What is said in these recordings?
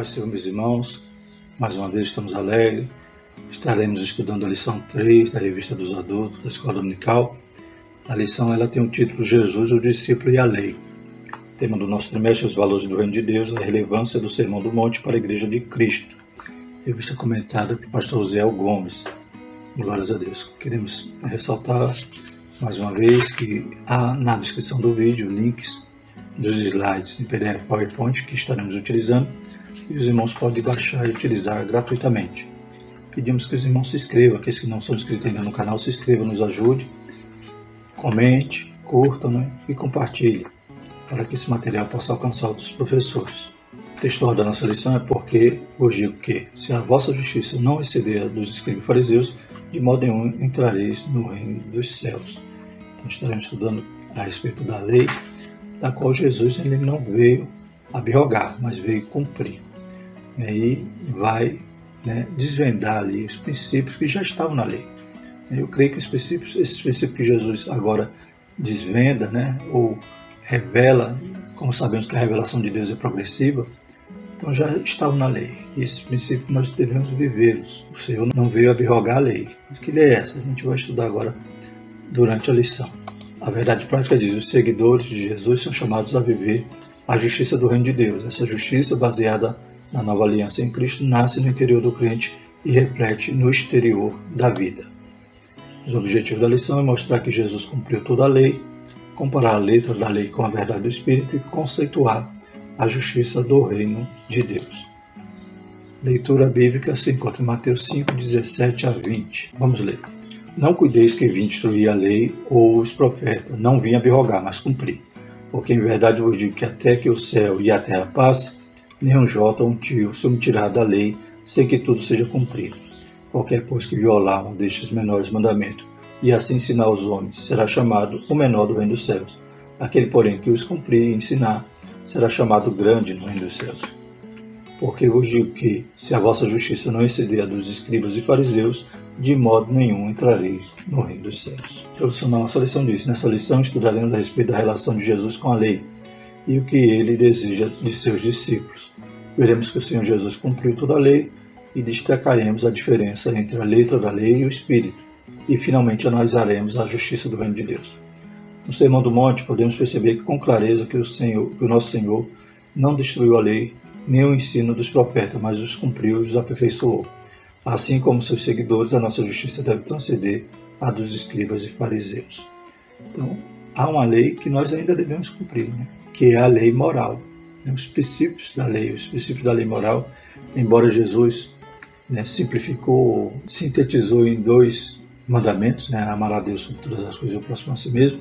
Paz Senhor, meus irmãos. Mais uma vez estamos alegres. Estaremos estudando a lição 3 da revista dos adultos da Escola Dominical. A lição ela tem o título Jesus, o discípulo e a lei. O tema do nosso trimestre os valores do reino de Deus, a relevância do Sermão do Monte para a Igreja de Cristo. Revista comentada pelo pastor José Gomes. Glórias a Deus. Queremos ressaltar mais uma vez que há na descrição do vídeo links dos slides em PDF PowerPoint que estaremos utilizando e os irmãos podem baixar e utilizar gratuitamente. Pedimos que os irmãos se inscrevam, aqueles que não são inscritos ainda no canal, se inscrevam, nos ajude, comente, curta né, e compartilhe para que esse material possa alcançar outros professores. O texto da nossa lição é porque vos digo que, se a vossa justiça não exceder a dos escribas fariseus, de modo nenhum entrareis no reino dos céus. Então estaremos estudando a respeito da lei, da qual Jesus ele não veio abrogar, mas veio cumprir. E aí vai né, desvendar ali os princípios que já estavam na lei. Eu creio que os princípios, esses princípios que Jesus agora desvenda, né, ou revela, como sabemos que a revelação de Deus é progressiva, então já estavam na lei. E esses princípios nós devemos vivê-los. O Senhor não veio abrogar a lei. Que lei é essa? A gente vai estudar agora durante a lição. A verdade prática diz: os seguidores de Jesus são chamados a viver a justiça do reino de Deus. Essa justiça, baseada na nova aliança em Cristo, nasce no interior do crente e reflete no exterior da vida. Os objetivos da lição é mostrar que Jesus cumpriu toda a lei, comparar a letra da lei com a verdade do Espírito e conceituar a justiça do reino de Deus. Leitura bíblica se encontra em Mateus 5, 17 a 20. Vamos ler. Não cuideis que vim destruir a lei ou os profetas, não vim abrogar, mas cumprir. Porque em verdade vos digo que até que o céu e a terra passem, nenhum jota ou um tio tirar da lei, sem que tudo seja cumprido. Qualquer, pois, que violar um destes menores mandamentos, e assim ensinar aos homens, será chamado o menor do reino dos céus. Aquele, porém, que os cumprir e ensinar, será chamado grande no reino dos céus. Porque vos digo que, se a vossa justiça não exceder a dos escribas e fariseus, de modo nenhum entrareis no reino dos céus. A introdução da nossa lição diz: Nessa lição estudaremos a respeito da relação de Jesus com a lei e o que ele deseja de seus discípulos. Veremos que o Senhor Jesus cumpriu toda a lei e destacaremos a diferença entre a letra da lei e o espírito. E finalmente analisaremos a justiça do reino de Deus. No Sermão do Monte, podemos perceber com clareza que o, Senhor, que o nosso Senhor não destruiu a lei nem o ensino dos profetas, mas os cumpriu e os aperfeiçoou. Assim como seus seguidores, a nossa justiça deve transcender a dos escribas e fariseus. Então, há uma lei que nós ainda devemos cumprir, né? que é a lei moral. Né? Os princípios da lei, os princípios da lei moral, embora Jesus né, simplificou, sintetizou em dois mandamentos, né, amar a Deus sobre todas as coisas e o próximo a si mesmo,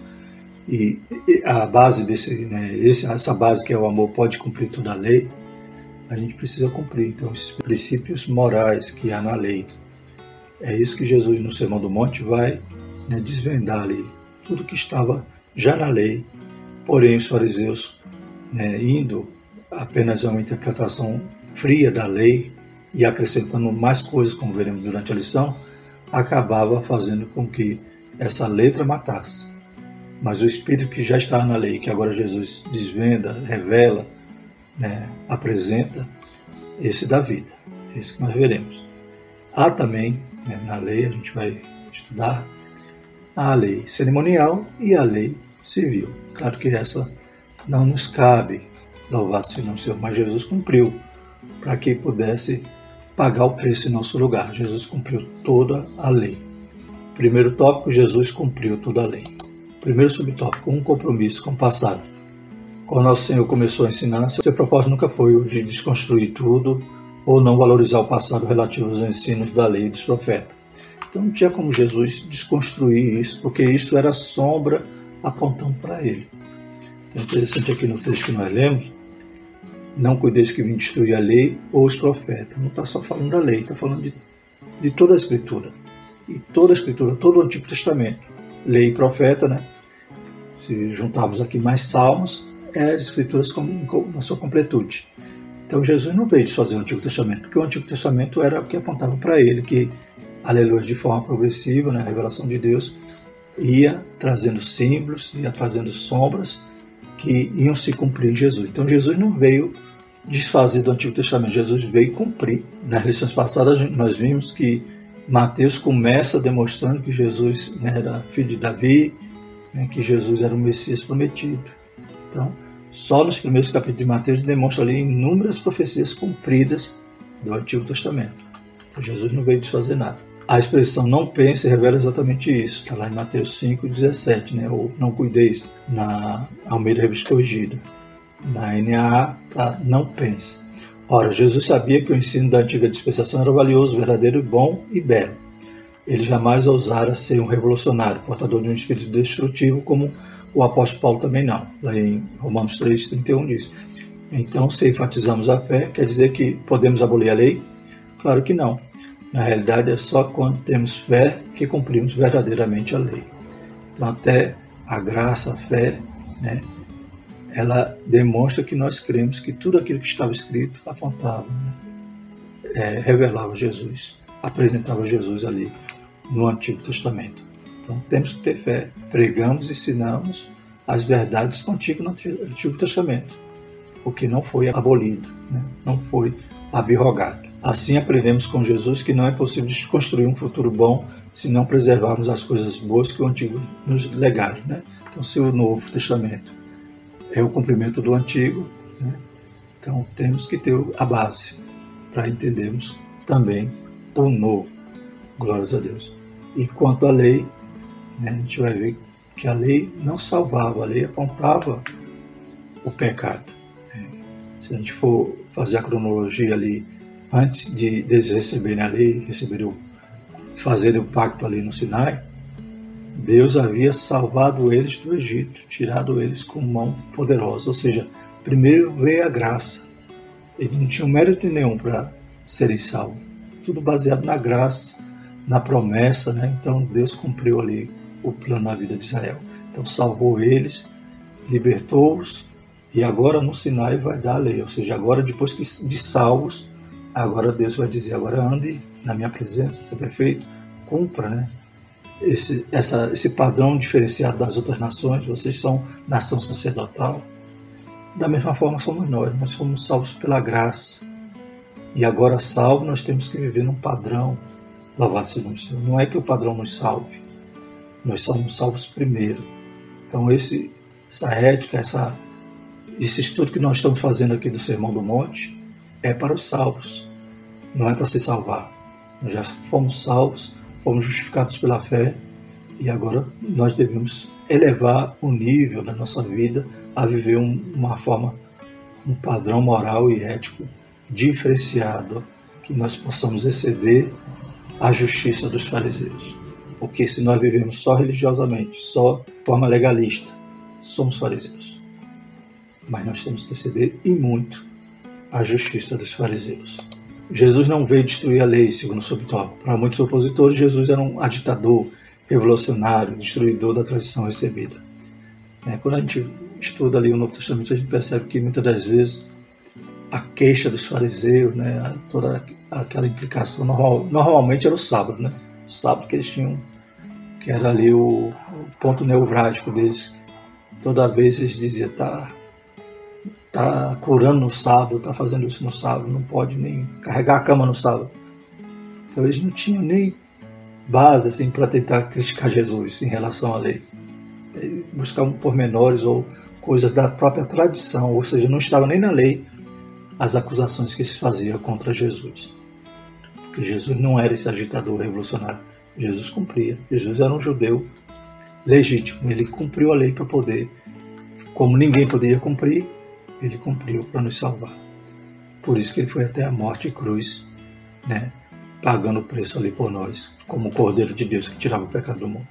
e a base desse, né, essa base que é o amor pode cumprir toda a lei, a gente precisa cumprir. Então, esses princípios morais que há na lei. É isso que Jesus, no Sermão do Monte, vai né, desvendar ali. Tudo que estava já na lei, porém os fariseus, né, indo apenas a uma interpretação fria da lei e acrescentando mais coisas, como veremos durante a lição, acabava fazendo com que essa letra matasse. Mas o Espírito que já está na lei, que agora Jesus desvenda, revela, né, apresenta esse da vida. Esse que nós veremos. Há também, né, na lei, a gente vai estudar, a lei cerimonial e a lei civil. Claro que essa não nos cabe, louvado seja o Senhor, mas Jesus cumpriu para que pudesse pagar o preço em nosso lugar. Jesus cumpriu toda a lei. Primeiro tópico, Jesus cumpriu toda a lei. Primeiro subtópico, um compromisso com o passado. Quando nosso Senhor começou a ensinar, seu propósito nunca foi o de desconstruir tudo ou não valorizar o passado relativo aos ensinos da lei e dos profetas. Então não tinha como Jesus desconstruir isso, porque isso era sombra apontando para ele. Então, interessante aqui no texto que nós lemos, não cuideis que vim destruir a lei ou os profetas. Não está só falando da lei, está falando de, de toda a Escritura. E toda a Escritura, todo o Antigo Testamento. Lei e profeta, né? Se juntarmos aqui mais salmos, é as escrituras na sua completude. Então Jesus não veio desfazer o Antigo Testamento, porque o Antigo Testamento era o que apontava para ele, que, aleluia, de forma progressiva, né, a revelação de Deus ia trazendo símbolos, ia trazendo sombras que iam se cumprir em Jesus. Então Jesus não veio desfazer do Antigo Testamento. Jesus veio cumprir. Nas lições passadas nós vimos que Mateus começa demonstrando que Jesus né, era filho de Davi, né, que Jesus era o Messias prometido. Então, só nos primeiros capítulos de Mateus demonstra ali inúmeras profecias cumpridas do Antigo Testamento. Então, Jesus não veio desfazer nada. A expressão não pense revela exatamente isso. Está lá em Mateus 5, 17, né? ou não cuideis, na Almeida Revista Corrigida. Na NAA está não pense. Ora, Jesus sabia que o ensino da antiga dispensação era valioso, verdadeiro, bom e belo. Ele jamais ousara ser um revolucionário, portador de um espírito destrutivo, como o apóstolo Paulo também não. Lá em Romanos 3,31 diz. Então, se enfatizamos a fé, quer dizer que podemos abolir a lei? Claro que não. Na realidade, é só quando temos fé que cumprimos verdadeiramente a lei. Então, até a graça, a fé, né, ela demonstra que nós cremos que tudo aquilo que estava escrito apontava, né? é, revelava Jesus, apresentava Jesus ali no Antigo Testamento. Então temos que ter fé, pregamos ensinamos as verdades contigo no Antigo Testamento, o que não foi abolido, né? não foi abrogado. Assim aprendemos com Jesus que não é possível construir um futuro bom se não preservarmos as coisas boas que o Antigo nos legaram. Né? Então, se o Novo Testamento é o cumprimento do antigo. Né? Então temos que ter a base para entendermos também o novo. Glórias a Deus. E quanto à lei, né, a gente vai ver que a lei não salvava, a lei apontava o pecado. Né? Se a gente for fazer a cronologia ali, antes de eles receberem a lei, receberem fazerem o pacto ali no Sinai, Deus havia salvado eles do Egito, tirado eles com mão poderosa. Ou seja, primeiro veio a graça. Eles não tinham mérito nenhum para serem salvos. Tudo baseado na graça, na promessa, né? Então Deus cumpriu ali o plano na vida de Israel. Então salvou eles, libertou-os e agora no Sinai vai dar a lei. Ou seja, agora depois de salvos, agora Deus vai dizer, agora ande na minha presença, ser perfeito, cumpra, né? esse, essa, esse padrão diferenciado das outras nações, vocês são nação sacerdotal. Da mesma forma somos nós, nós fomos salvos pela graça. E agora salvo, nós temos que viver num padrão. Louvado seja o Senhor. Não é que o padrão nos salve, nós somos salvos primeiro. Então esse, essa ética, essa, esse estudo que nós estamos fazendo aqui do Sermão do Monte é para os salvos, não é para se salvar. Nós já fomos salvos fomos justificados pela fé e agora nós devemos elevar o nível da nossa vida a viver um, uma forma, um padrão moral e ético diferenciado, que nós possamos exceder a justiça dos fariseus. Porque se nós vivemos só religiosamente, só de forma legalista, somos fariseus. Mas nós temos que exceder e muito a justiça dos fariseus. Jesus não veio destruir a lei, segundo o Subtópico. Para muitos opositores, Jesus era um agitador, revolucionário, destruidor da tradição recebida. É, quando a gente estuda ali o Novo Testamento, a gente percebe que muitas das vezes a queixa dos fariseus, né, toda aquela implicação, normal, normalmente era o sábado, né? O sábado que eles tinham, que era ali o, o ponto neurálgico deles. Toda vez eles diziam, tá, tá curando no sábado, tá fazendo isso no sábado, não pode nem carregar a cama no sábado. Então eles não tinham nem base assim para tentar criticar Jesus em relação à lei. Eles buscavam pormenores ou coisas da própria tradição, ou seja, não estava nem na lei as acusações que se faziam contra Jesus. Porque Jesus não era esse agitador revolucionário. Jesus cumpria. Jesus era um judeu legítimo. Ele cumpriu a lei para poder, como ninguém poderia cumprir, ele cumpriu para nos salvar. Por isso que ele foi até a morte e cruz, né, pagando o preço ali por nós, como o Cordeiro de Deus que tirava o pecado do mundo.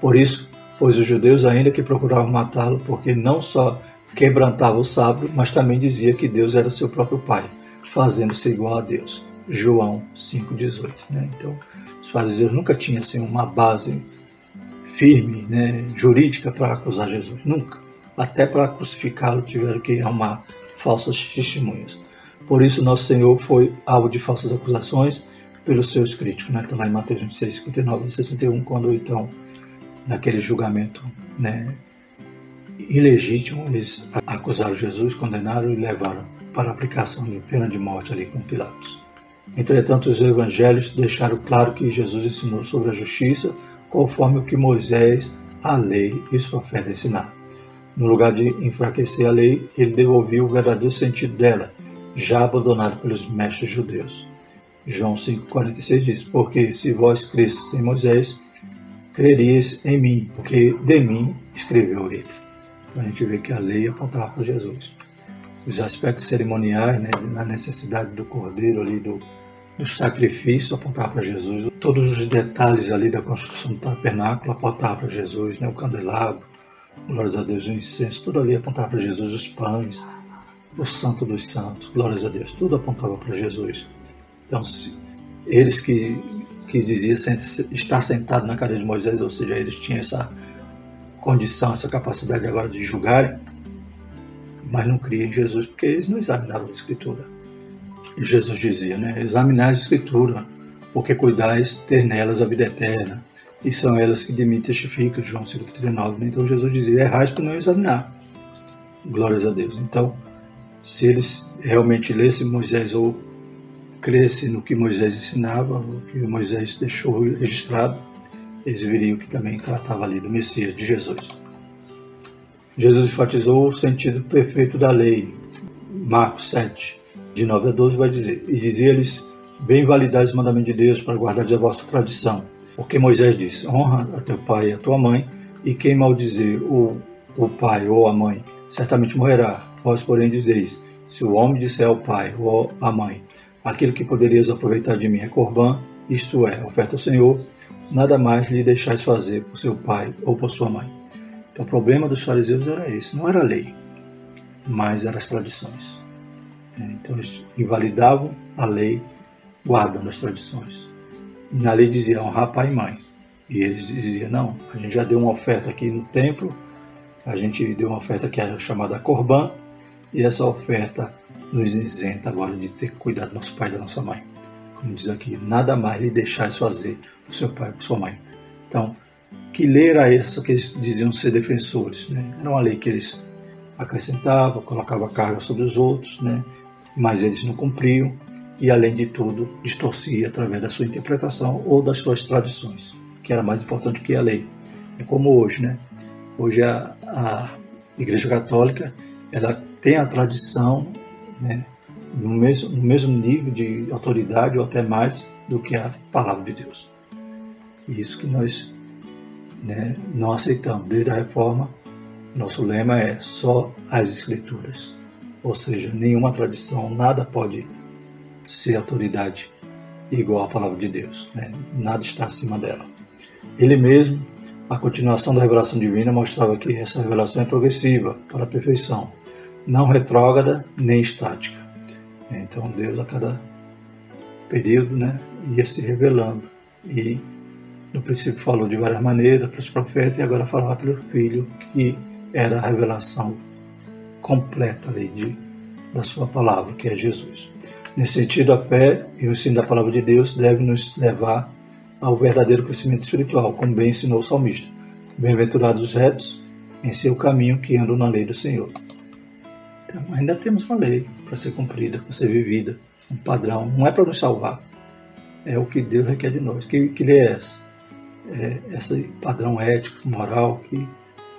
Por isso, pois os judeus ainda que procuravam matá-lo, porque não só quebrantava o sábado, mas também dizia que Deus era seu próprio Pai, fazendo-se igual a Deus. João 5,18. Né? Então, os fariseus nunca tinham assim, uma base firme, né, jurídica para acusar Jesus. Nunca até para crucificá-lo tiveram que arrumar falsas testemunhas. Por isso, nosso Senhor foi alvo de falsas acusações pelos seus críticos. Né? Está lá em Mateus 26, 59 e 61, quando então, naquele julgamento né, ilegítimo, eles acusaram Jesus, condenaram e levaram para a aplicação de pena de morte ali com Pilatos. Entretanto, os evangelhos deixaram claro que Jesus ensinou sobre a justiça conforme o que Moisés, a lei e os profetas ensinaram. No lugar de enfraquecer a lei, ele devolveu o verdadeiro sentido dela, já abandonado pelos mestres judeus. João 5,46 diz: Porque se vós cresces em Moisés, crerias em mim, porque de mim escreveu ele. Então a gente vê que a lei apontava para Jesus. Os aspectos cerimoniais, né, na necessidade do cordeiro ali, do, do sacrifício, apontava para Jesus. Todos os detalhes ali da construção do tabernáculo apontavam para Jesus, né, o candelabro, glórias a Deus, o incenso, tudo ali apontava para Jesus, os pães, o santo dos santos, glórias a Deus, tudo apontava para Jesus. Então, se, eles que, que diziam estar sentado na cadeira de Moisés, ou seja, eles tinham essa condição, essa capacidade agora de julgarem, mas não criam em Jesus porque eles não examinavam a Escritura. E Jesus dizia, né, examinar a Escritura, porque cuidais ter nelas a vida eterna, e são elas que de mim testificam, João 5,39. Né? Então Jesus dizia, errais por não examinar. Glórias a Deus. Então, se eles realmente lessem Moisés ou crescem no que Moisés ensinava, o que Moisés deixou registrado, eles viriam que também tratava ali do Messias, de Jesus. Jesus enfatizou o sentido perfeito da lei. Marcos 7, de 9 a 12, vai dizer: E dizia-lhes: Bem validais os mandamentos de Deus para guardar a vossa tradição. Porque Moisés disse: Honra a teu pai e a tua mãe, e quem maldizer o, o pai ou a mãe, certamente morrerá. Vós, porém, dizeis: Se o homem disser ao pai ou à mãe: Aquilo que poderias aproveitar de mim é corbã, isto é, oferta ao Senhor, nada mais lhe deixais fazer por seu pai ou por sua mãe. Então, o problema dos fariseus era esse: não era a lei, mas eram as tradições. Então, eles invalidavam a lei guardando as tradições. E na lei dizia honrar pai e mãe. E eles diziam, não, a gente já deu uma oferta aqui no templo, a gente deu uma oferta que era chamada Corban, e essa oferta nos isenta agora de ter cuidar do nosso pai e da nossa mãe. Como diz aqui, nada mais lhe deixais fazer por seu pai e sua mãe. Então, que lei era essa que eles diziam ser defensores? Né? Era uma lei que eles acrescentavam, colocavam carga sobre os outros, né? mas eles não cumpriam e, além de tudo, distorcia através da sua interpretação ou das suas tradições, que era mais importante que a lei. É como hoje, né? Hoje a, a Igreja Católica ela tem a tradição né, no, mesmo, no mesmo nível de autoridade ou até mais do que a palavra de Deus. Isso que nós né, não aceitamos. Desde a reforma, nosso lema é só as Escrituras. Ou seja, nenhuma tradição, nada pode ser autoridade igual à palavra de Deus. Né? Nada está acima dela. Ele mesmo, a continuação da revelação divina, mostrava que essa revelação é progressiva para a perfeição, não retrógrada nem estática. Então Deus a cada período né, ia se revelando e no princípio falou de várias maneiras para os profetas e agora falava pelo Filho que era a revelação completa ali de, da sua palavra, que é Jesus. Nesse sentido, a fé e o ensino da palavra de Deus devem nos levar ao verdadeiro crescimento espiritual, como bem ensinou o salmista. Bem-aventurados os retos em seu caminho que andam na lei do Senhor. Então, ainda temos uma lei para ser cumprida, para ser vivida, um padrão. Não é para nos salvar, é o que Deus requer de nós. Que, que lei é essa? É esse padrão ético, moral que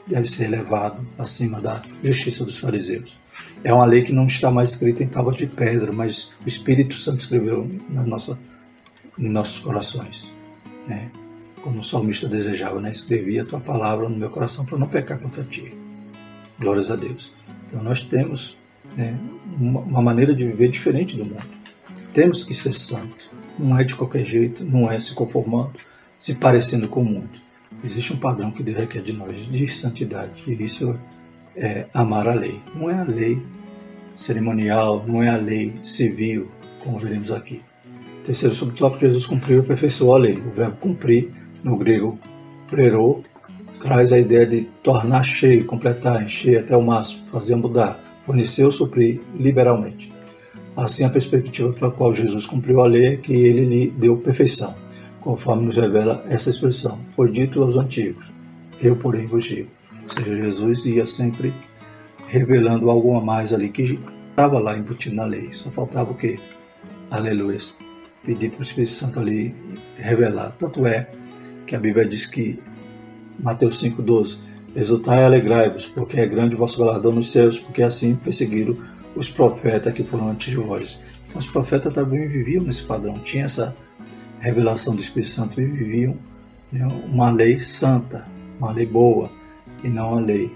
deve ser elevado acima da justiça dos fariseus. É uma lei que não está mais escrita em tábuas de pedra, mas o Espírito Santo escreveu na nossa, em nossos corações. Né? Como o salmista desejava, né? escrevi a tua palavra no meu coração para não pecar contra ti. Glórias a Deus. Então nós temos né, uma, maneira de viver diferente do mundo. Temos que ser santos. Não é de qualquer jeito, não é se conformando, se parecendo com o mundo. Existe um padrão que Deus requer de nós de santidade. E isso é amar a lei. Não é a lei cerimonial, não é a lei civil, como veremos aqui. Terceiro subtópico, Jesus cumpriu e aperfeiçoou a lei. O verbo cumprir, no grego prerô, traz a ideia de tornar cheio, completar, encher até o máximo, fazer mudar, fornecer suprir liberalmente. Assim, a perspectiva pela qual Jesus cumpriu a lei é que ele lhe deu perfeição, conforme nos revela essa expressão. Foi dito aos antigos, eu, porém, vos digo. Seja, Jesus ia sempre revelando algo a mais ali que estava lá embutido na lei. Só faltava o quê? Aleluia. Pedir para o Espírito Santo ali revelar. Tanto é que a Bíblia diz que, Mateus 5,12, Exultai e alegrai-vos, porque é grande o vosso galardão nos céus, porque assim perseguiram os profetas que foram antes de vós. Então, os profetas também viviam nesse padrão, tinha essa revelação do Espírito Santo e viviam né, uma lei santa, uma lei boa, e não a lei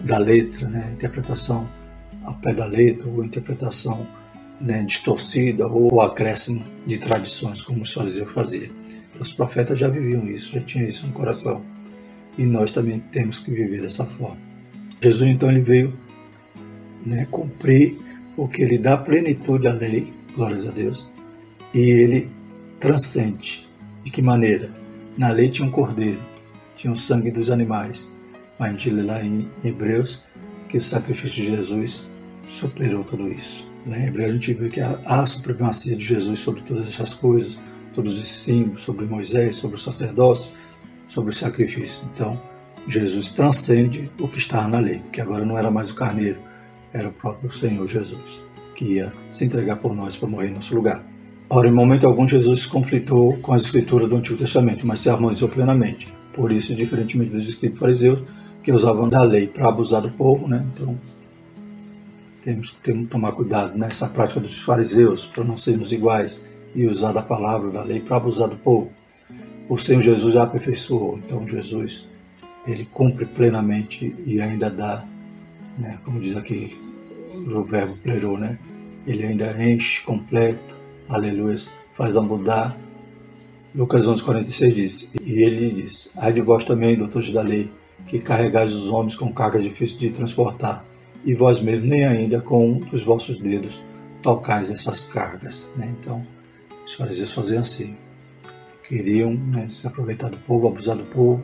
da letra, né, interpretação ao pé da letra, ou interpretação né, distorcida, ou acréscimo de tradições, como os fariseus faziam. Então, os profetas já viviam isso, já tinham isso no coração. E nós também temos que viver dessa forma. Jesus, então, ele veio né, cumprir o que ele dá plenitude à lei, glórias a Deus, e ele transcende. De que maneira? Na lei tinha um cordeiro, tinha o sangue dos animais, a gente lê lá em Hebreus que o sacrifício de Jesus superou tudo isso. Lá em Hebreus a gente vê que há a supremacia de Jesus sobre todas essas coisas, todos esses símbolos, sobre Moisés, sobre o sacerdócio, sobre o sacrifício. Então, Jesus transcende o que estava na lei, que agora não era mais o carneiro, era o próprio Senhor Jesus, que ia se entregar por nós para morrer em nosso lugar. Ora, em momento algum, Jesus conflitou com as escrituras do Antigo Testamento, mas se harmonizou plenamente. Por isso, diferentemente dos escritos fariseus, que usavam da lei para abusar do povo, né? Então, temos que tomar cuidado nessa prática dos fariseus, para não sermos iguais e usar da palavra, da lei, para abusar do povo. O Senhor Jesus já aperfeiçoou, então Jesus, ele cumpre plenamente e ainda dá, né, como diz aqui o verbo plerou, né? Ele ainda enche, completa, aleluia, faz a mudar. Lucas 11,46 diz, e ele diz, ai de vós também, doutores da lei, que carregais os homens com carga difícil de transportar, e vós mesmos nem ainda com um dos vossos dedos tocais essas cargas. Né? Então, os fariseus faziam assim. Queriam né, se aproveitar do povo, abusar do povo,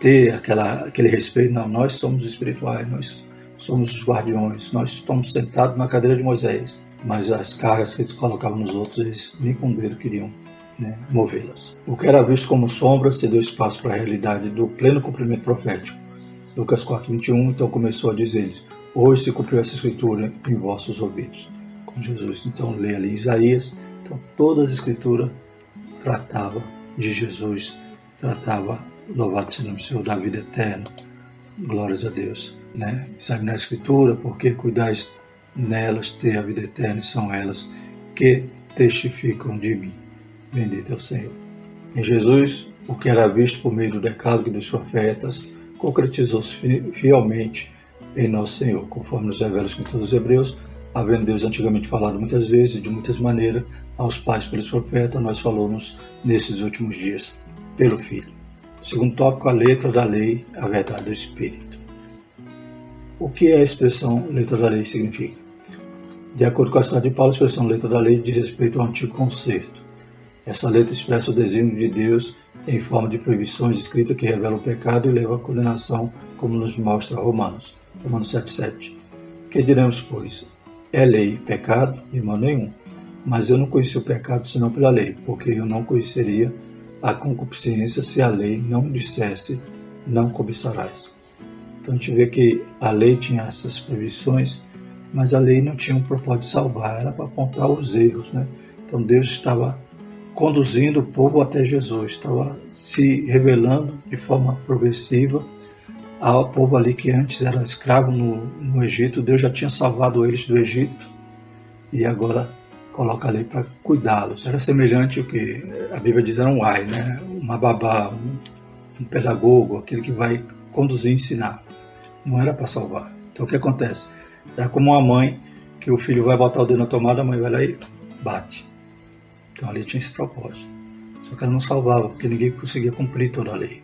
ter aquela, aquele respeito. Não, nós somos espirituais, nós somos os guardiões, nós estamos sentados na cadeira de Moisés. Mas as cargas que eles colocavam nos outros, eles nem com o dedo queriam né, movê-las. O que era visto como sombra se deu espaço para a realidade do pleno cumprimento profético. Lucas 4:21 então começou a dizer-lhes: Hoje se cumpriu essa escritura em vossos ouvidos. Com Jesus então lê ali Isaías, então toda a escritura tratava de Jesus, tratava louvado seja o Senhor da vida eterna. Glórias a Deus, né? Examinar a escritura, porque cuidais nelas ter a vida eterna, e são elas que testificam de mim. Bendito é o Senhor. Em Jesus, o que era visto por meio do decálogo dos profetas, concretizou-se fielmente em nosso Senhor, conforme nos revela os todos os hebreus, havendo Deus antigamente falado muitas vezes, de muitas maneiras, aos pais pelos profetas, nós falamos nesses últimos dias pelo Filho. Segundo tópico, a letra da lei, a verdade do Espírito. O que a expressão letra da lei significa? De acordo com a cidade de Paulo, a expressão letra da lei diz respeito ao antigo concerto essa letra expressa o desígnio de Deus em forma de proibições escritas que revelam o pecado e levam à condenação, como nos mostra Romanos, Romanos 7,7. Que diremos, pois? É lei pecado? Modo nenhum. Mas eu não conheci o pecado senão pela lei, porque eu não conheceria a concupiscência se a lei não dissesse não cobiçarás. Então a gente vê que a lei tinha essas proibições, mas a lei não tinha um propósito de salvar, era para apontar os erros. Né? Então Deus estava conduzindo o povo até Jesus, estava se revelando de forma progressiva ao povo ali que antes era escravo no, no Egito. Deus já tinha salvado eles do Egito e agora coloca ali para cuidá-los. Era semelhante ao que a Bíblia diz era um ai, né? uma babá, um, um pedagogo, aquele que vai conduzir e ensinar. Não era para salvar. Então o que acontece? Era como uma mãe que o filho vai botar o dedo na tomada, a mãe vai lá e bate. Então a lei tinha esse propósito. Só que ela não salvava, porque ninguém conseguia cumprir toda a lei.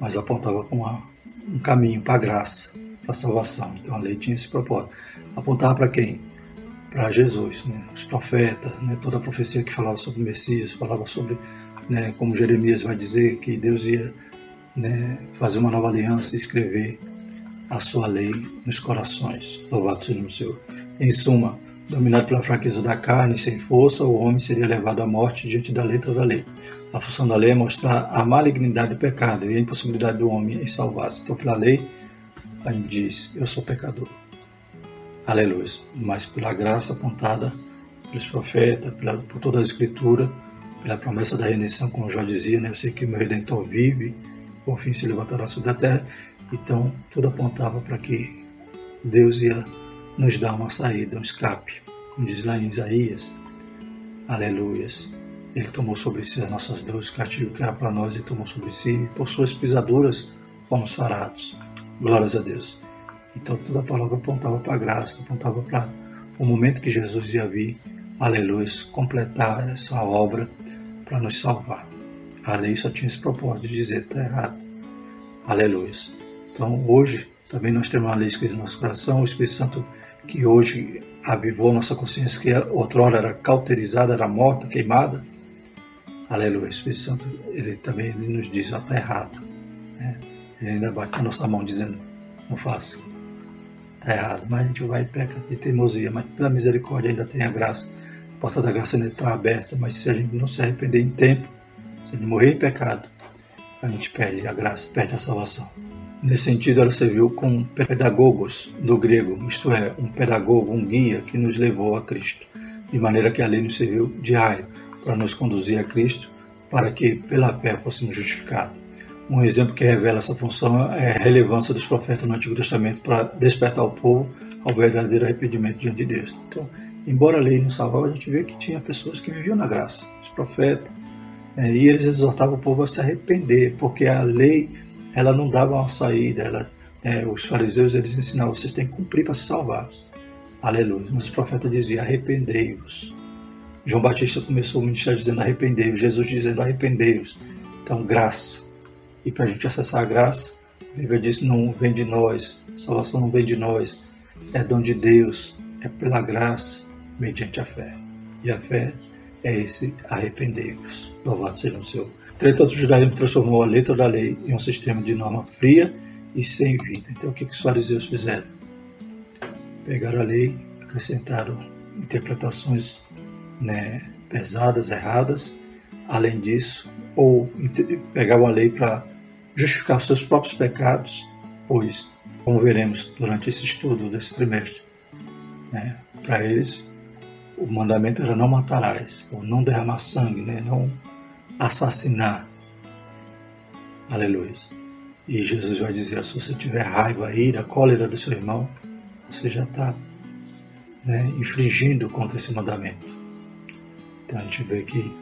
Mas apontava para um caminho para a graça, para a salvação. Então a lei tinha esse propósito. Apontava para quem? Para Jesus, né? os profetas, né? toda a profecia que falava sobre o Messias, falava sobre, né, como Jeremias vai dizer, que Deus ia né, fazer uma nova aliança e escrever a sua lei nos corações. Louvado seja o Senhor. Em suma, Dominado pela fraqueza da carne, sem força, o homem seria levado à morte diante da letra da lei. A função da lei é mostrar a malignidade do pecado e a impossibilidade do homem em salvar-se. Então, pela lei, a gente diz: Eu sou pecador. Aleluia. Mas pela graça apontada pelos profetas, pela, por toda a Escritura, pela promessa da redenção, como já dizia, né? eu sei que meu Redentor vive, por fim se levantará sobre a terra. Então, tudo apontava para que Deus ia nos dar uma saída, um escape. Como diz lá em Isaías, aleluias. Ele tomou sobre si as nossas dores, o castigo que era para nós, ele tomou sobre si, e por suas pisaduras fomos sarados. Glórias a Deus. Então toda a palavra apontava para a graça, apontava para o momento que Jesus ia vir, aleluia, completar essa obra para nos salvar. A lei só tinha esse propósito de dizer está errado. Aleluia. Então hoje também nós temos uma lei escrita no nosso coração, o Espírito Santo que hoje avivou nossa consciência, que outrora era cauterizada, era morta, queimada. Aleluia. O Espírito Santo, ele também ele nos diz, está errado. Né? Ele ainda bate na nossa mão dizendo, não faça. Está errado. Mas a gente vai e peca de teimosia. Mas pela misericórdia ainda tem a graça. A porta da graça ainda está aberta. Mas se a gente não se arrepender em tempo, se a gente morrer em pecado, a gente perde a graça, perde a salvação. Nesse sentido, ela serviu como pedagogos do grego, isto é, um pedagogo, um guia que nos levou a Cristo, de maneira que a lei nos serviu diário para nos conduzir a Cristo, para que pela fé fôssemos justificados. Um exemplo que revela essa função é a relevância dos profetas no Antigo Testamento para despertar o povo ao verdadeiro arrependimento diante de Deus. Então, embora a lei não salvava, a gente vê que tinha pessoas que viviam na graça, os profetas, é, e eles exortavam o povo a se arrepender, porque a lei ela não dava uma saída. Ela, é, os fariseus eles ensinavam, vocês têm que cumprir para se salvar. Aleluia. Mas o profeta dizia, arrependei-vos. João Batista começou o ministério dizendo arrependei-vos, Jesus dizendo arrependei-vos. Então, graça. E para a gente acessar a graça, a Bíblia diz não vem de nós, salvação não vem de nós, é dom de Deus, é pela graça, mediante a fé. E a fé é esse arrependei-vos. Louvado seja o Senhor. Entretanto, o judaísmo transformou a letra da lei em um sistema de norma fria e sem vida. Então, o que, que os fariseus fizeram? Pegaram a lei, acrescentaram interpretações né, pesadas, erradas. Além disso, ou pegavam a lei para justificar os seus próprios pecados, pois, como veremos durante esse estudo desse trimestre, né, para eles o mandamento era não matarás, ou não derramar sangue, né, não assassinar. Aleluia. E Jesus vai dizer: se você tiver raiva, ira, cólera do seu irmão, você já está né, infringindo contra esse mandamento. Então a gente vê que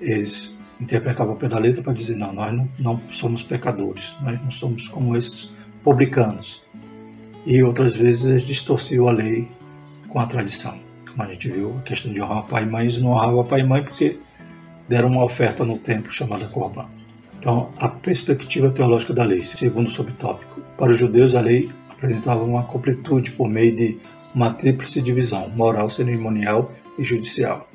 eles interpretavam o pé da letra para dizer: não, nós não, não somos pecadores, nós não somos como esses publicanos. E outras vezes eles distorciam a lei com a tradição. Como a gente viu, a questão de honrar pai e mãe, eles não honravam pai e mãe porque deram uma oferta no templo chamada Corban. Então, a perspectiva teológica da lei, segundo o subtópico. Para os judeus, a lei apresentava uma completude por meio de uma tríplice divisão, moral, cerimonial e judicial.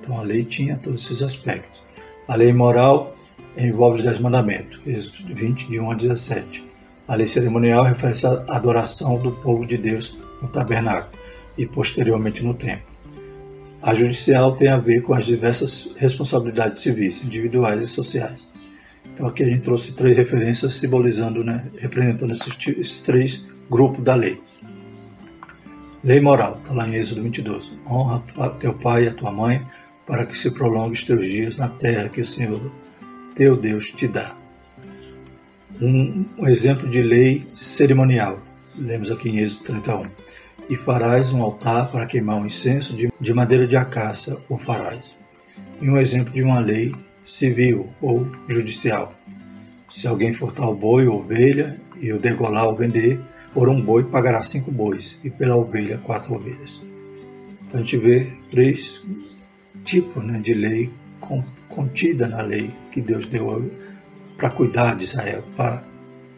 Então, a lei tinha todos esses aspectos. A lei moral envolve os dez mandamentos, Êxodo 20, de 1 a 17. A lei cerimonial refere-se à adoração do povo de Deus no tabernáculo e posteriormente no templo. A judicial tem a ver com as diversas responsabilidades civis, individuais e sociais. Então aqui a gente trouxe três referências simbolizando, né, representando esses, esses três grupos da lei. Lei moral, está lá em Êxodo 22. Honra teu pai e a tua mãe para que se prolongue os teus dias na terra que o Senhor, teu Deus, te dá. Um, um exemplo de lei cerimonial. Lemos aqui em Êxodo 31 e farás um altar para queimar um incenso de, de madeira de acácia, o farás. E um exemplo de uma lei civil ou judicial. Se alguém furtar o boi ou ovelha e o degolar ou vender, por um boi pagará cinco bois e pela ovelha quatro ovelhas. Então a gente vê três tipos né, de lei contida na lei que Deus deu para cuidar de Israel, para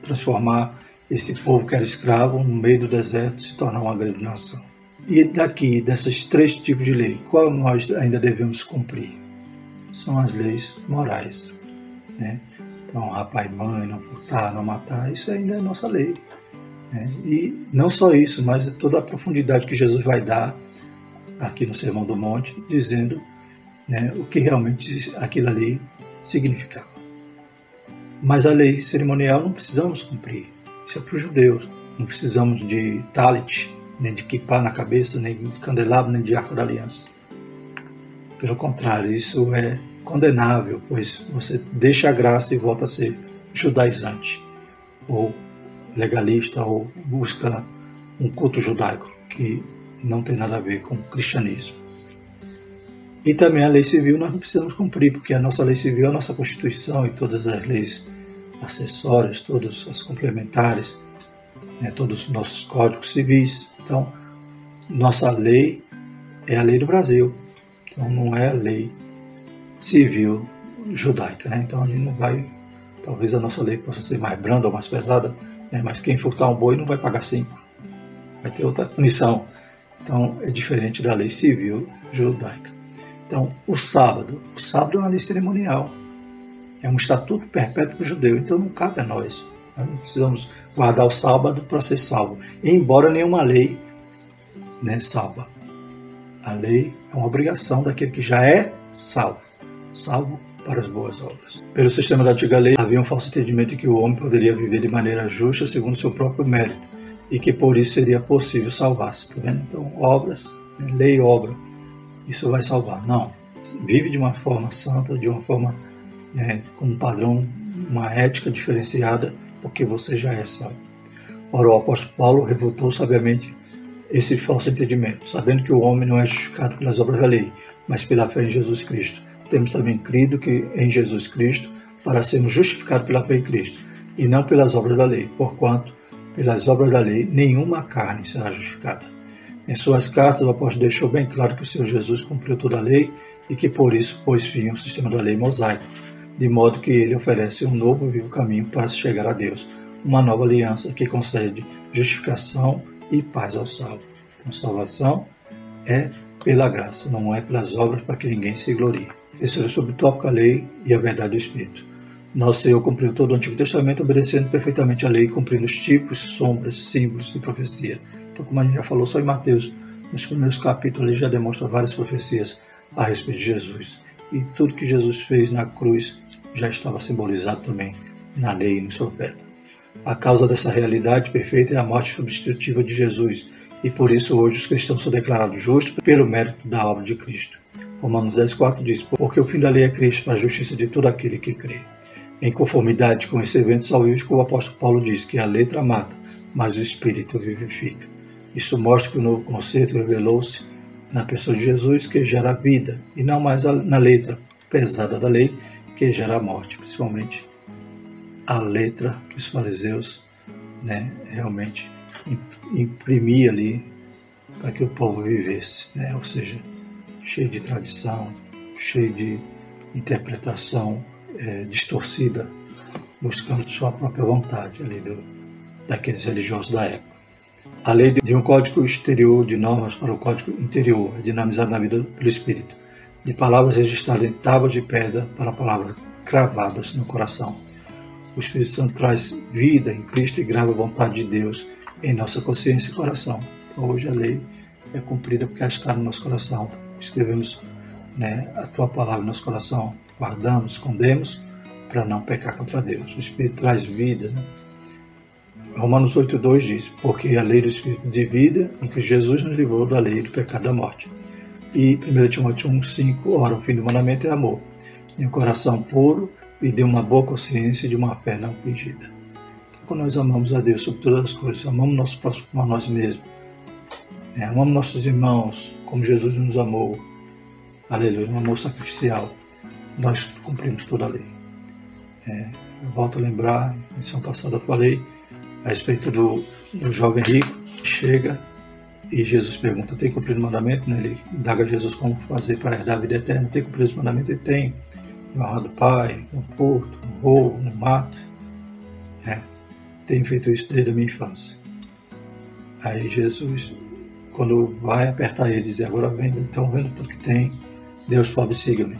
transformar esse povo que era escravo no meio do deserto se tornar uma grande nação. E daqui, desses três tipos de lei, qual nós ainda devemos cumprir? São as leis morais. Né? Então, pai e mãe, não furtar, não matar, isso ainda é nossa lei. Né? E não só isso, mas toda a profundidade que Jesus vai dar aqui no Sermão do Monte, dizendo né, o que realmente aquilo ali significava. Mas a lei cerimonial não precisamos cumprir. Isso é para os judeus. Não precisamos de talit, nem de kippah na cabeça, nem de candelabro, nem de arco da aliança. Pelo contrário, isso é condenável, pois você deixa a graça e volta a ser judaizante, ou legalista, ou busca um culto judaico, que não tem nada a ver com o cristianismo. E também a lei civil nós não precisamos cumprir, porque a nossa lei civil, a nossa Constituição e todas as leis acessórias, todas as complementares, né, todos os nossos códigos civis. Então, nossa lei é a lei do Brasil, então não é a lei civil judaica. Né? Então a gente não vai, talvez a nossa lei possa ser mais branda ou mais pesada, né? mas quem furtar um boi não vai pagar cinco, vai ter outra punição. Então é diferente da lei civil judaica. Então o sábado, o sábado é uma lei cerimonial, é um estatuto perpétuo judeu, então não cabe a nós nós não precisamos guardar o sábado para ser salvo, embora nenhuma lei né, salva. A lei é uma obrigação daquele que já é salvo, salvo para as boas obras. Pelo sistema da antiga lei, havia um falso entendimento de que o homem poderia viver de maneira justa segundo seu próprio mérito e que por isso seria possível salvar-se. Tá vendo? Então, obras, né, lei e obra, isso vai salvar. Não. Vive de uma forma santa, de uma forma né, com um padrão, uma ética diferenciada porque você já é salvo. Ora, o apóstolo Paulo revoltou sabiamente esse falso entendimento, sabendo que o homem não é justificado pelas obras da lei, mas pela fé em Jesus Cristo. Temos também crido que em Jesus Cristo, para sermos justificados pela fé em Cristo, e não pelas obras da lei, porquanto, pelas obras da lei, nenhuma carne será justificada. Em suas cartas, o apóstolo deixou bem claro que o Senhor Jesus cumpriu toda a lei e que por isso pôs fim ao sistema da lei mosaica de modo que ele oferece um novo e vivo caminho para se chegar a Deus, uma nova aliança que concede justificação e paz ao salvo. Então, salvação é pela graça, não é pelas obras para que ninguém se glorie. Esse é sobre o tópico a lei e a verdade do Espírito. Nosso Senhor cumpriu todo o Antigo Testamento obedecendo perfeitamente a lei, cumprindo os tipos, sombras, símbolos e profecia. Então, como a gente já falou só em Mateus, nos primeiros capítulos ele já demonstra várias profecias a respeito de Jesus. E tudo que Jesus fez na cruz já estava simbolizado também na lei e nos profetas. A causa dessa realidade perfeita é a morte substitutiva de Jesus, e por isso hoje os cristãos são declarados justos pelo mérito da obra de Cristo. Romanos 10,4 diz: Porque o fim da lei é Cristo para a justiça de todo aquele que crê. Em conformidade com esse evento salvífico, o apóstolo Paulo diz que a letra mata, mas o espírito vivifica. Isso mostra que o novo conceito revelou-se na pessoa de Jesus, que gera vida, e não mais na letra pesada da lei, que gera a morte, principalmente a letra que os fariseus né, realmente imprimia ali para que o povo vivesse, né? ou seja, cheio de tradição, cheio de interpretação é, distorcida, buscando sua própria vontade ali do, daqueles religiosos da época. A lei de um código exterior de normas para o código interior é dinamizada na vida pelo Espírito de palavras registradas em tábuas de pedra para palavras cravadas no coração. O Espírito Santo traz vida em Cristo e grava a vontade de Deus em nossa consciência e coração. Então, hoje a lei é cumprida porque ela está no nosso coração. Escrevemos né, a tua palavra no nosso coração, guardamos, escondemos para não pecar contra Deus. O Espírito traz vida. Né? Romanos 8,2 diz: Porque a lei do Espírito de vida em que Jesus nos livrou da lei do pecado da morte. E 1 Timóteo 1,5, ora, o fim do mandamento é amor, de um coração puro e de uma boa consciência e de uma fé não fingida. Então, quando nós amamos a Deus sobre todas as coisas, amamos nosso próximo como a nós mesmos, né? amamos nossos irmãos como Jesus nos amou, aleluia, um amor sacrificial, nós cumprimos toda a lei. É, eu volto a lembrar, na edição passada eu falei a respeito do, do jovem rico que chega e Jesus pergunta: tem cumprido o mandamento? Né? Ele indaga a Jesus como fazer para herdar a vida eterna. Tem cumprido os mandamentos? Ele tem. Honrar do pai, no porto, no roubo, no mato. É. Tenho feito isso desde a minha infância. Aí Jesus, quando vai apertar ele, diz: agora vendo, então vendo tudo que tem, Deus pobre, siga-me.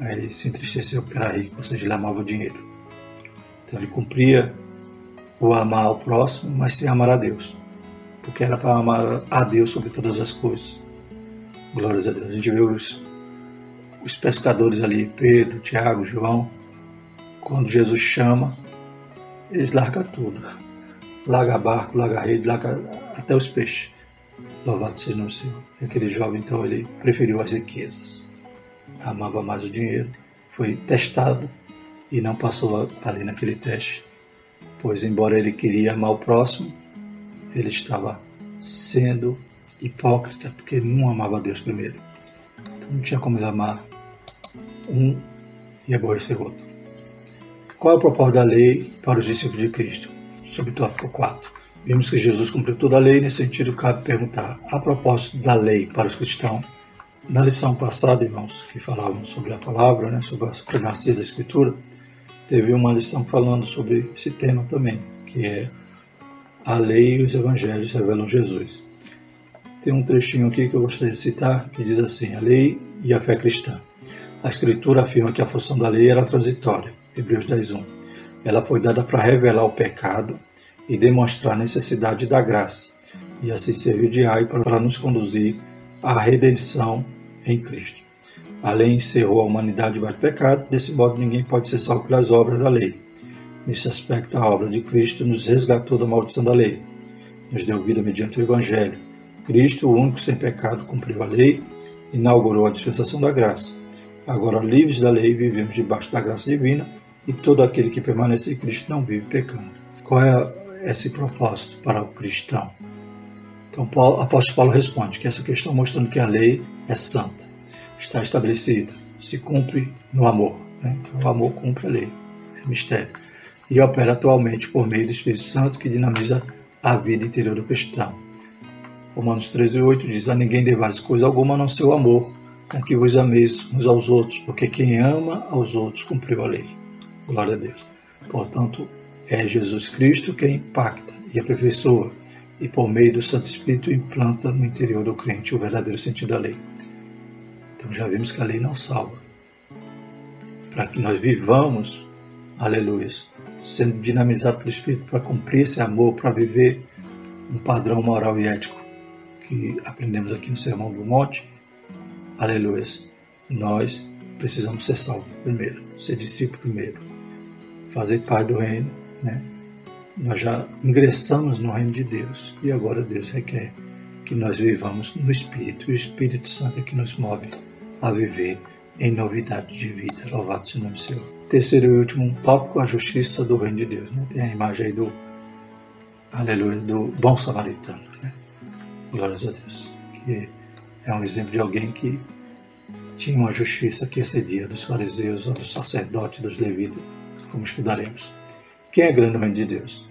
Aí ele se entristeceu porque era rico, ou seja, ele amava o dinheiro. Então ele cumpria o amar ao próximo, mas sem amar a Deus porque era para amar a Deus sobre todas as coisas. Glórias a Deus. A gente vê os, os pescadores ali, Pedro, Tiago, João, quando Jesus chama, eles largam tudo. larga barco, larga rede, larga até os peixes. Louvado seja o Senhor. Aquele jovem, então, ele preferiu as riquezas. Amava mais o dinheiro. Foi testado e não passou ali naquele teste. Pois, embora ele queria amar o próximo, ele estava sendo hipócrita, porque não amava Deus primeiro. Então, não tinha como ele amar um e aborrecer o outro. Qual é o propósito da lei para os discípulos de Cristo? Subtópico 4. Vimos que Jesus cumpriu toda a lei, nesse sentido cabe perguntar, a propósito da lei para os cristãos, na lição passada, irmãos, que falávamos sobre a palavra, né, sobre a supremacia da Escritura, teve uma lição falando sobre esse tema também, que é a lei e os evangelhos revelam Jesus. Tem um trechinho aqui que eu gostaria de citar, que diz assim, a lei e a fé cristã. A Escritura afirma que a função da lei era transitória, Hebreus 10.1. Ela foi dada para revelar o pecado e demonstrar a necessidade da graça, e assim servir de aio para nos conduzir à redenção em Cristo. A lei encerrou a humanidade debaixo do pecado, desse modo ninguém pode ser salvo pelas obras da lei. Nesse aspecto, a obra de Cristo nos resgatou da maldição da lei, nos deu vida mediante o Evangelho. Cristo, o único sem pecado, cumpriu a lei, inaugurou a dispensação da graça. Agora, livres da lei, vivemos debaixo da graça divina e todo aquele que permanece em Cristo não vive pecando. Qual é esse propósito para o cristão? Então, Paulo, apóstolo Paulo responde que essa questão mostrando que a lei é santa está estabelecida, se cumpre no amor. Né? Então, o amor cumpre a lei, é mistério. E opera atualmente por meio do Espírito Santo que dinamiza a vida interior do cristão. Romanos 13, 8 diz: A ninguém devais coisa alguma a não ser o amor, com que vos ameis uns aos outros, porque quem ama aos outros cumpriu a lei. Glória a Deus. Portanto, é Jesus Cristo quem impacta e aperfeiçoa, e por meio do Santo Espírito implanta no interior do crente o verdadeiro sentido da lei. Então já vimos que a lei não salva. Para que nós vivamos, aleluia, sendo dinamizados pelo Espírito para cumprir esse amor, para viver um padrão moral e ético que aprendemos aqui no Sermão do Monte, aleluia, nós precisamos ser salvos primeiro, ser discípulo primeiro, fazer parte do reino, né? Nós já ingressamos no reino de Deus e agora Deus requer que nós vivamos no Espírito. E o Espírito Santo é que nos move a viver em novidade de vida. Louvado seja o nome do Senhor. Terceiro e último tópico, a justiça do reino de Deus. Né? Tem a imagem aí do, aleluia, do bom samaritano. Né? Glórias a Deus. Que é um exemplo de alguém que tinha uma justiça que excedia dos fariseus, dos sacerdotes, dos levitas, como estudaremos. Quem é grande no reino de Deus?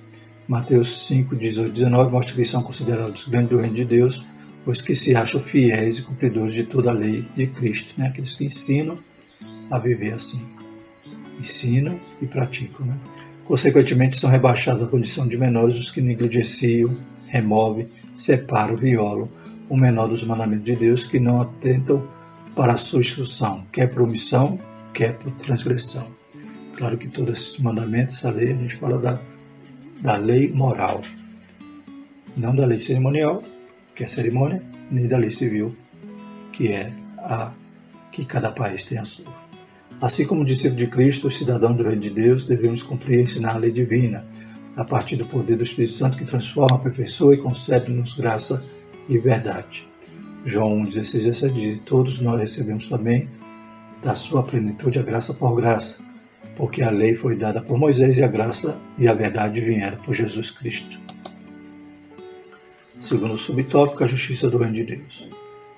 Mateus 5, 18, 19 mostra que são considerados grandes do reino de Deus os que se acham fiéis e cumpridores de toda a lei de Cristo, né? aqueles que ensinam a viver assim. Ensinam e praticam. Né? Consequentemente, são rebaixados à condição de menores os que negligenciam, removem, separam, violam o menor dos mandamentos de Deus, que não atentam para a sua instrução, quer por omissão, quer por transgressão. Claro que todos esses mandamentos, essa lei, a gente fala da, da lei moral, não da lei cerimonial, que é cerimônia, nem da lei civil, que é a que cada país tem a sua. Assim como discípulo de Cristo, os cidadãos do reino de Deus, devemos cumprir e ensinar a lei divina, a partir do poder do Espírito Santo que transforma, aperfeiçoa e concede-nos graça e verdade. João 1,16 17 diz: Todos nós recebemos também da sua plenitude a graça por graça, porque a lei foi dada por Moisés e a graça e a verdade vieram por Jesus Cristo. Segundo subtópico, a justiça do reino de Deus.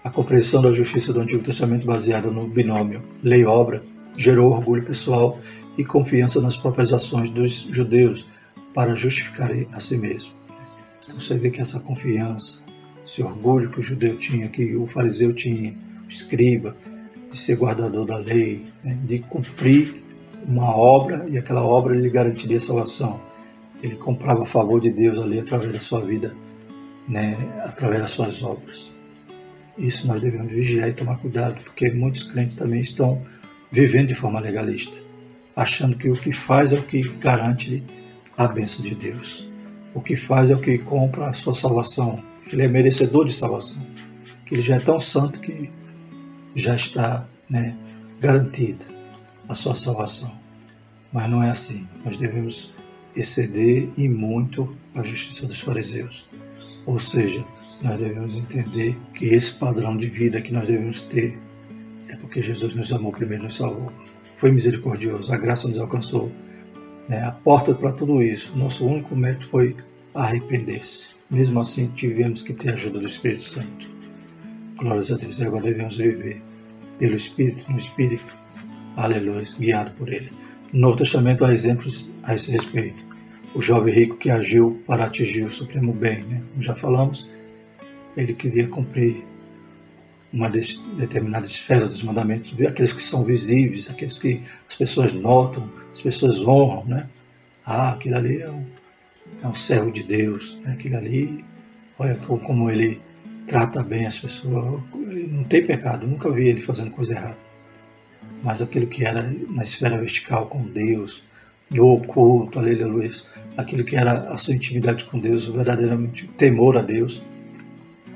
A compreensão da justiça do Antigo Testamento baseada no binômio lei-obra gerou orgulho pessoal e confiança nas próprias ações dos judeus para justificarem a si mesmo. Então você vê que essa confiança, esse orgulho que o judeu tinha, que o fariseu tinha, o escriba, de ser guardador da lei, né, de cumprir uma obra e aquela obra lhe garantiria salvação. Ele comprava a favor de Deus ali através da sua vida né, através das suas obras. Isso nós devemos vigiar e tomar cuidado, porque muitos crentes também estão vivendo de forma legalista, achando que o que faz é o que garante a bênção de Deus. O que faz é o que compra a sua salvação, que ele é merecedor de salvação, que ele já é tão santo que já está né, garantida a sua salvação. Mas não é assim. Nós devemos exceder e muito a justiça dos fariseus. Ou seja, nós devemos entender que esse padrão de vida que nós devemos ter é porque Jesus nos amou primeiro, nos salvou. Foi misericordioso, a graça nos alcançou. Né? A porta para tudo isso, nosso único mérito foi arrepender-se. Mesmo assim, tivemos que ter a ajuda do Espírito Santo. Glórias a Deus. E agora devemos viver pelo Espírito, no Espírito. Aleluia, guiado por Ele. No Novo Testamento há exemplos a esse respeito. O jovem rico que agiu para atingir o supremo bem, né? Como já falamos, ele queria cumprir uma determinada esfera dos mandamentos, aqueles que são visíveis, aqueles que as pessoas notam, as pessoas honram, né? Ah, aquilo ali é um, é um servo de Deus, né? aquilo ali, olha como ele trata bem as pessoas, ele não tem pecado, nunca vi ele fazendo coisa errada. Mas aquilo que era na esfera vertical com Deus, no oculto, aleluia, aquilo que era a sua intimidade com Deus, verdadeiramente temor a Deus,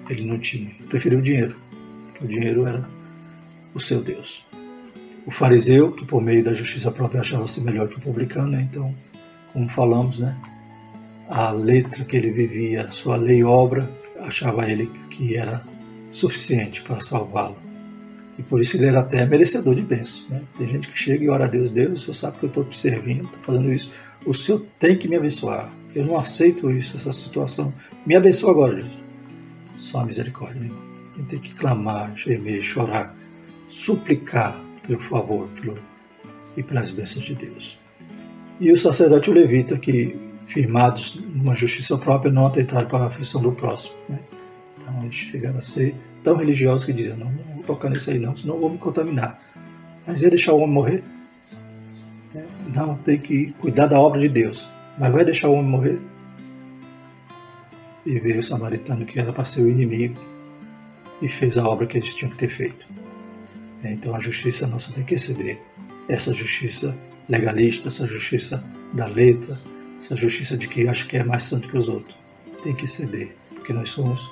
ele não tinha. Preferiu o dinheiro, o dinheiro era o seu Deus. O fariseu, que por meio da justiça própria achava-se melhor que o publicano, né? então, como falamos, né? a letra que ele vivia, a sua lei e obra, achava ele que era suficiente para salvá-lo. E por isso ele era até merecedor de bênção. Né? Tem gente que chega e ora a Deus, Deus, o Senhor sabe que eu estou te servindo, estou fazendo isso. O Senhor tem que me abençoar. Eu não aceito isso, essa situação. Me abençoa agora, Jesus. Só a misericórdia, meu irmão. Tem que clamar, gemer, chorar, suplicar pelo favor pelo, e pelas bênçãos de Deus. E o sacerdote o levita, que firmados numa justiça própria, não atentaram para a aflição do próximo. Né? Então eles chegaram a ser tão religiosos que dizem, não, não vou tocar nisso aí não, senão vou me contaminar. Mas ia deixar o homem morrer? Né? Não, tem que cuidar da obra de Deus. Mas vai deixar o homem morrer? E veio o samaritano que era para ser o inimigo e fez a obra que eles tinham que ter feito. Então a justiça nossa tem que exceder essa justiça legalista, essa justiça da letra, essa justiça de que acha que é mais santo que os outros. Tem que exceder, porque nós somos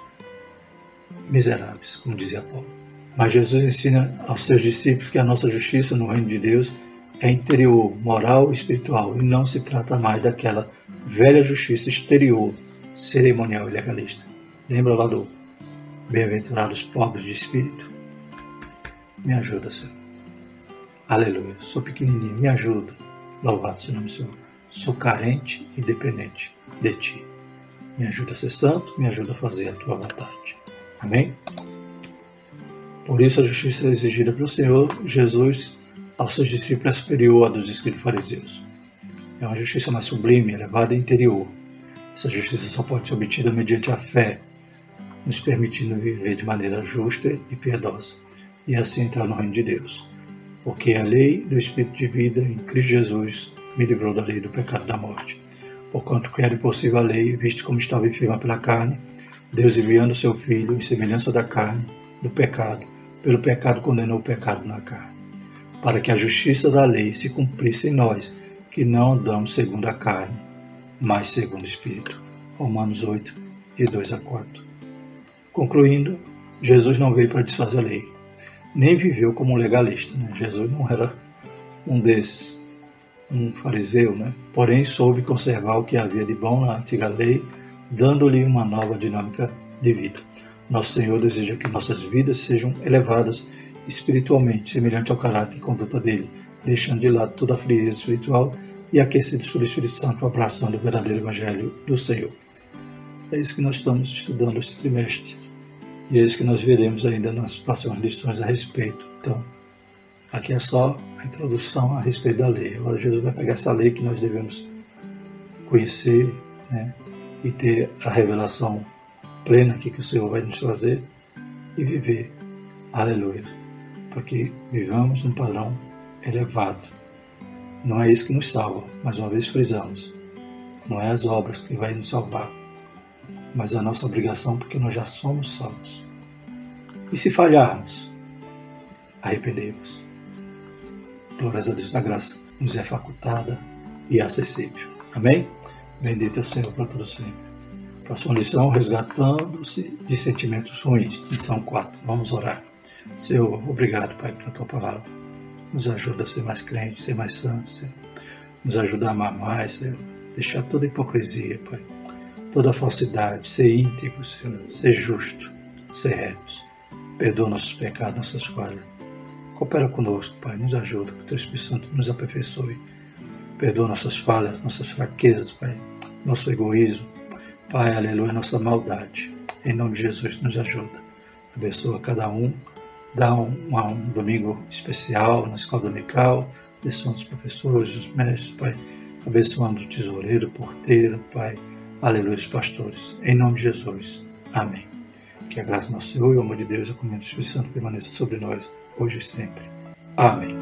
miseráveis, como dizia Paulo. Mas Jesus ensina aos seus discípulos que a nossa justiça no reino de Deus é interior, moral e espiritual, e não se trata mais daquela velha justiça exterior cerimonial e legalista. Lembra lá do Bem-aventurados pobres de espírito? Me ajuda, Senhor. Aleluia. Sou pequenininho, me ajuda. Louvado seja o nome do Senhor. Sou carente e dependente de Ti. Me ajuda a ser santo, me ajuda a fazer a Tua vontade. Amém? Por isso a justiça exigida pelo Senhor Jesus aos seus discípulos é superior à dos escritos fariseus. É uma justiça mais sublime, elevada e interior, essa justiça só pode ser obtida mediante a fé, nos permitindo viver de maneira justa e piedosa, e assim entrar no reino de Deus. Porque a lei do Espírito de vida em Cristo Jesus me livrou da lei do pecado da morte. Porquanto que era impossível a lei, visto como estava enferma pela carne, Deus enviando seu Filho em semelhança da carne, do pecado, pelo pecado condenou o pecado na carne, para que a justiça da lei se cumprisse em nós, que não andamos segundo a carne, mas segundo o Espírito. Romanos 8, de 2 a 4. Concluindo, Jesus não veio para desfazer a lei, nem viveu como um legalista. Né? Jesus não era um desses, um fariseu, né? porém soube conservar o que havia de bom na antiga lei, dando-lhe uma nova dinâmica de vida. Nosso Senhor deseja que nossas vidas sejam elevadas espiritualmente, semelhante ao caráter e conduta dele, deixando de lado toda a frieza espiritual e aquecidos pelo Espírito Santo, abraçando o verdadeiro Evangelho do Senhor. É isso que nós estamos estudando esse trimestre. E é isso que nós veremos ainda nas próximas lições a respeito. Então, aqui é só a introdução a respeito da lei. Agora Jesus vai pegar essa lei que nós devemos conhecer né, e ter a revelação plena que o Senhor vai nos trazer e viver. Aleluia. Para que vivamos um padrão elevado não é isso que nos salva, mais uma vez frisamos. Não é as obras que vai nos salvar, mas a nossa obrigação porque nós já somos salvos. E se falharmos, arrependemos. Glórias a Deus, a graça nos é facultada e acessível. Amém? Bendito é o Senhor para todo sempre. Próxima lição, resgatando-se de sentimentos ruins, lição 4. Vamos orar. Senhor, obrigado, Pai, pela tua palavra. Nos ajuda a ser mais crente, ser mais santo, Senhor. Nos ajuda a amar mais, Senhor. deixar toda hipocrisia, Pai, toda falsidade, ser íntegro, ser justo, ser retos. Perdoa nossos pecados, nossas falhas. Coopera conosco, Pai, nos ajuda, que o Teu Espírito Santo nos aperfeiçoe. Perdoa nossas falhas, nossas fraquezas, Pai, nosso egoísmo. Pai, aleluia, nossa maldade. Em nome de Jesus, nos ajuda. Abençoa cada um. Dá um, um domingo especial na escola dominical. Abençoa os professores, os mestres, Pai. Abençoando o tesoureiro, o porteiro, Pai. Aleluia, pastores. Em nome de Jesus. Amém. Que a graça do nosso Senhor e o amor de Deus e a comunhão do Espírito Santo permaneça sobre nós, hoje e sempre. Amém.